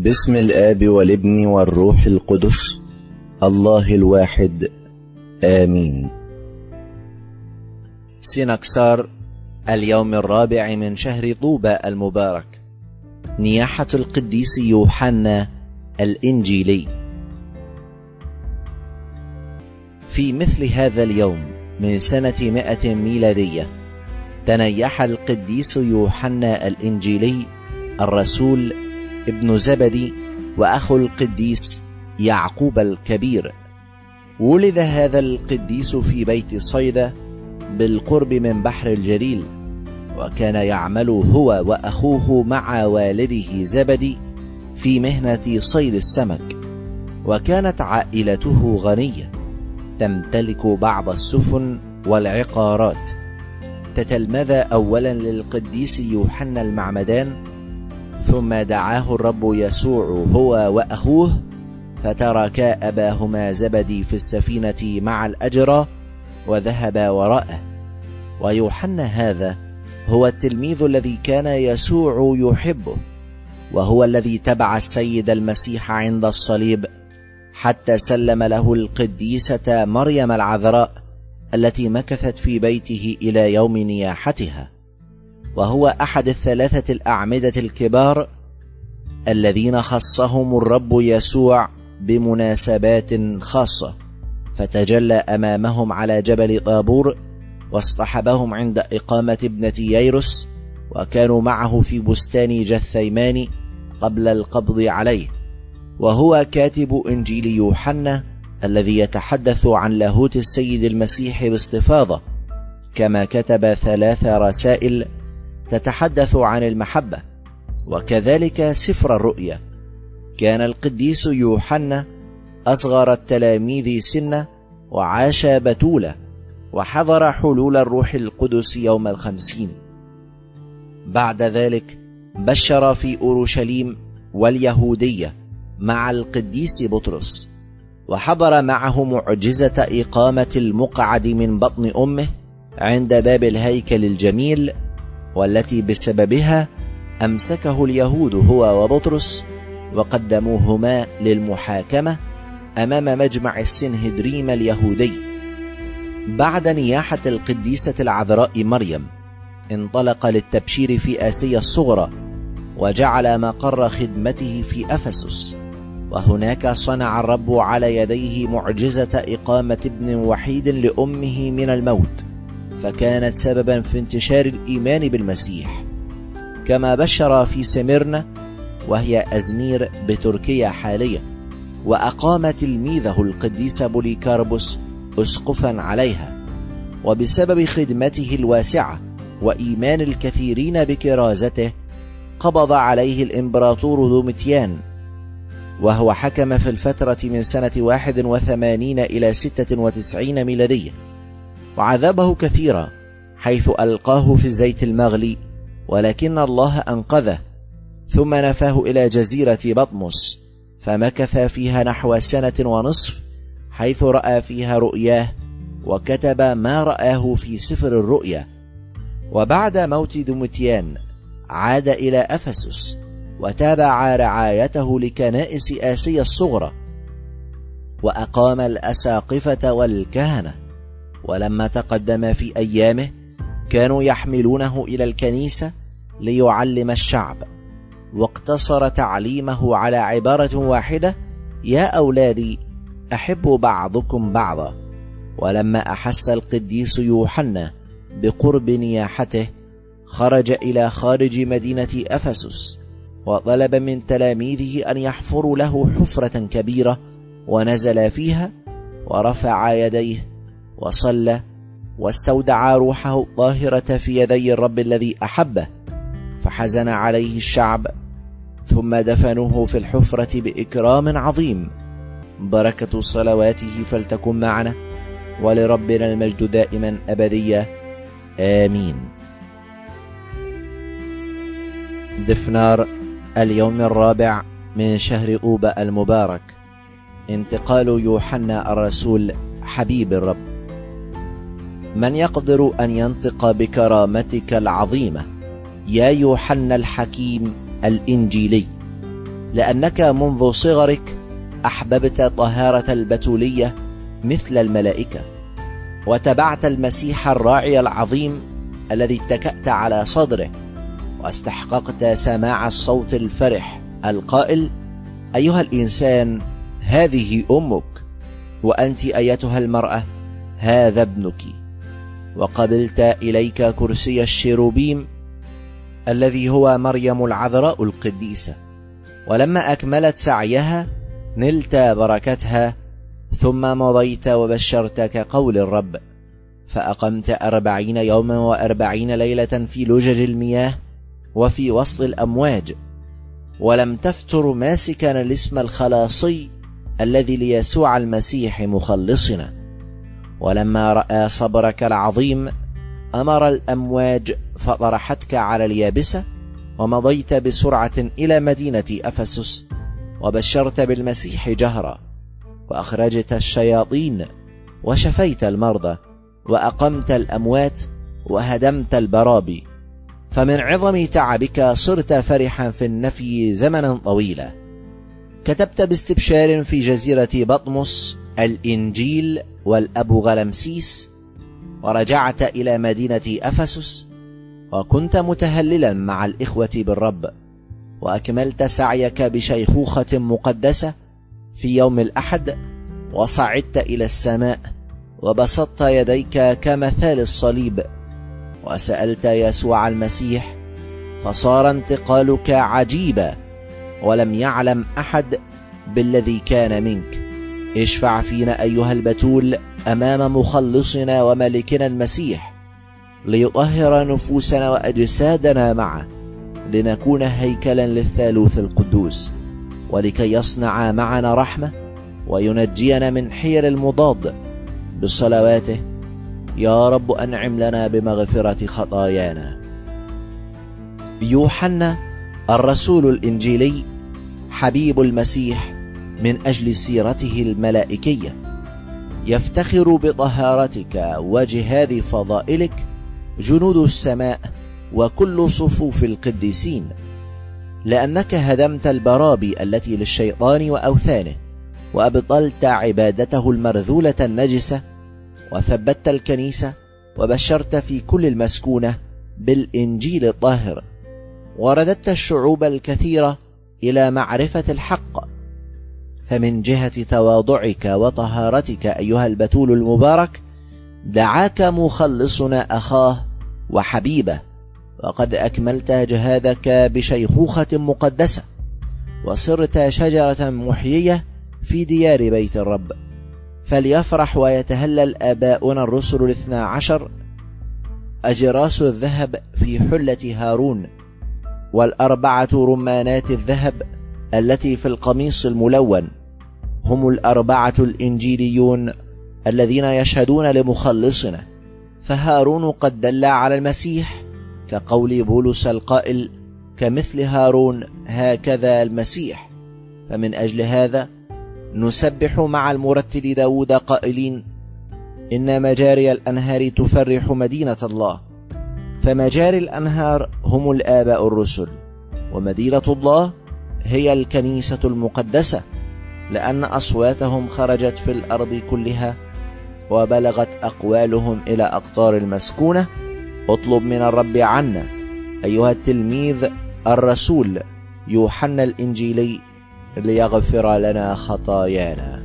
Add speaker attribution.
Speaker 1: باسم الآب والابن والروح القدس الله الواحد. آمين.
Speaker 2: سينكسار اليوم الرابع من شهر طوبى المبارك. نياحة القديس يوحنا الإنجيلي. في مثل هذا اليوم من سنة مئة ميلادية تنيح القديس يوحنا الإنجيلي الرسول ابن زبدي وأخو القديس يعقوب الكبير. ولد هذا القديس في بيت صيدا بالقرب من بحر الجليل وكان يعمل هو وأخوه مع والده زبدي في مهنة صيد السمك. وكانت عائلته غنية تمتلك بعض السفن والعقارات. تتلمذ أولا للقديس يوحنا المعمدان ثم دعاه الرب يسوع هو وأخوه فتركا أباهما زبدي في السفينة مع الأجرى وذهبا وراءه. ويوحنا هذا هو التلميذ الذي كان يسوع يحبه وهو الذي تبع السيد المسيح عند الصليب حتى سلم له القديسة مريم العذراء التي مكثت في بيته إلى يوم نياحتها. وهو أحد الثلاثة الأعمدة الكبار الذين خصهم الرب يسوع بمناسبات خاصة فتجلى أمامهم على جبل طابور واصطحبهم عند إقامة ابنة ييروس وكانوا معه في بستان جثيمان قبل القبض عليه. وهو كاتب إنجيل يوحنا الذي يتحدث عن لاهوت السيد المسيح باستفاضة كما كتب ثلاث رسائل تتحدث عن المحبة وكذلك سفر الرؤيا. كان القديس يوحنا أصغر التلاميذ سنا وعاش بتولة وحضر حلول الروح القدس يوم الخمسين. بعد ذلك بشر في أورشليم واليهودية مع القديس بطرس وحضر معه معجزة إقامة المقعد من بطن أمه عند باب الهيكل الجميل والتي بسببها أمسكه اليهود هو وبطرس وقدموهما للمحاكمة أمام مجمع السنهدريم اليهودي. بعد نياحة القديسة العذراء مريم انطلق للتبشير في آسيا الصغرى وجعل مقر خدمته في أفسس وهناك صنع الرب على يديه معجزة إقامة ابن وحيد لأمه من الموت. فكانت سببا في انتشار الإيمان بالمسيح. كما بشر في سميرنا وهي أزمير بتركيا حاليا وأقام تلميذه القديس بوليكاربوس أسقفا عليها. وبسبب خدمته الواسعة وإيمان الكثيرين بكرازته قبض عليه الإمبراطور دومتيان وهو حكم في الفترة من سنة واحد وثمانين إلى ستة وتسعين ميلادية. وعذبه كثيرا حيث ألقاه في الزيت المغلي ولكن الله أنقذه. ثم نفاه إلى جزيرة بطمس فمكث فيها نحو سنة ونصف حيث رأى فيها رؤياه وكتب ما رآه في سفر الرؤيا. وبعد موت دمتيان عاد إلى أفسس وتابع رعايته لكنائس آسيا الصغرى وأقام الأساقفة والكهنة. ولما تقدم في أيامه كانوا يحملونه إلى الكنيسة ليعلم الشعب واقتصر تعليمه على عبارة واحدة يا أولادي أحبوا بعضكم بعضا. ولما أحس القديس يوحنا بقرب نياحته خرج إلى خارج مدينة أفسس وطلب من تلاميذه أن يحفروا له حفرة كبيرة ونزل فيها ورفع يديه. وصلى واستودع روحه الطاهرة في يدي الرب الذي أحبه فحزن عليه الشعب ثم دفنوه في الحفرة بإكرام عظيم. بركة صلواته فلتكن معنا ولربنا المجد دائما أبديا آمين. دفنار اليوم الرابع من شهر أوبة المبارك. انتقال يوحنا الرسول حبيب الرب. من يقدر أن ينطق بكرامتك العظيمة؟ يا يوحنا الحكيم الإنجيلي. لأنك منذ صغرك أحببت طهارة البتولية مثل الملائكة وتبعت المسيح الراعي العظيم الذي اتكأت على صدره واستحققت سماع الصوت الفرح القائل أيها الإنسان هذه أمك وأنت أيتها المرأة هذا ابنك. وقبلت إليك كرسي الشيروبيم الذي هو مريم العذراء القديسة ولما أكملت سعيها نلت بركتها ثم مضيت وبشرت كقول الرب. فأقمت أربعين يوما وأربعين ليلة في لجج المياه وفي وسط الأمواج. ولم تفتر ماسكا الاسم الخلاصي الذي ليسوع المسيح مخلصنا. ولما رأى صبرك العظيم أمر الأمواج فطرحتك على اليابسة ومضيت بسرعة إلى مدينة أفسس وبشرت بالمسيح جهرا وأخرجت الشياطين وشفيت المرضى وأقمت الأموات وهدمت البرابي. فمن عظم تعبك صرت فرحا في النفي زمنا طويلا. كتبت باستبشار في جزيرة بطمس الإنجيل والأبو غلمسيس ورجعت إلى مدينة أفسس وكنت متهللا مع الإخوة بالرب وأكملت سعيك بشيخوخة مقدسة في يوم الأحد وصعدت إلى السماء وبسطت يديك كمثال الصليب وسألت يسوع المسيح فصار انتقالك عجيبا ولم يعلم أحد بالذي كان منك. اشفع فينا أيها البتول أمام مخلصنا وملكنا المسيح ليطهر نفوسنا وأجسادنا معه لنكون هيكلا للثالوث القدوس ولكي يصنع معنا رحمة وينجينا من حير المضاد. بصلواته يا رب أنعم لنا بمغفرة خطايانا. يوحنا الرسول الإنجيلي حبيب المسيح من أجل سيرته الملائكية. يفتخر بطهارتك وجهاد فضائلك جنود السماء وكل صفوف القديسين لأنك هدمت البرابي التي للشيطان وأوثانه وأبطلت عبادته المرذولة النجسة وثبتت الكنيسة وبشرت في كل المسكونة بالإنجيل الطاهر ورددت الشعوب الكثيرة إلى معرفة الحق. فمن جهة تواضعك وطهارتك أيها البتول المبارك دعاك مخلصنا أخاه وحبيبه وقد أكملت جهادك بشيخوخة مقدسة وصرت شجرة محيية في ديار بيت الرب. فليفرح ويتهلل آباؤنا الرسل الاثنى عشر أجراس الذهب في حلة هارون والأربعة رمانات الذهب التي في القميص الملون. هم الأربعة الإنجيليون الذين يشهدون لمخلصنا. فهارون قد دل على المسيح كقول بولس القائل كمثل هارون هكذا المسيح. فمن أجل هذا نسبح مع المرتل داود قائلين إن مجاري الأنهار تفرح مدينة الله. فمجاري الأنهار هم الآباء الرسل ومدينة الله هي الكنيسة المقدسة. لأن أصواتهم خرجت في الأرض كلها وبلغت أقوالهم إلى أقطار المسكونة. اطلب من الرب عنا أيها التلميذ الرسول يوحنا الإنجيلي ليغفر لنا خطايانا.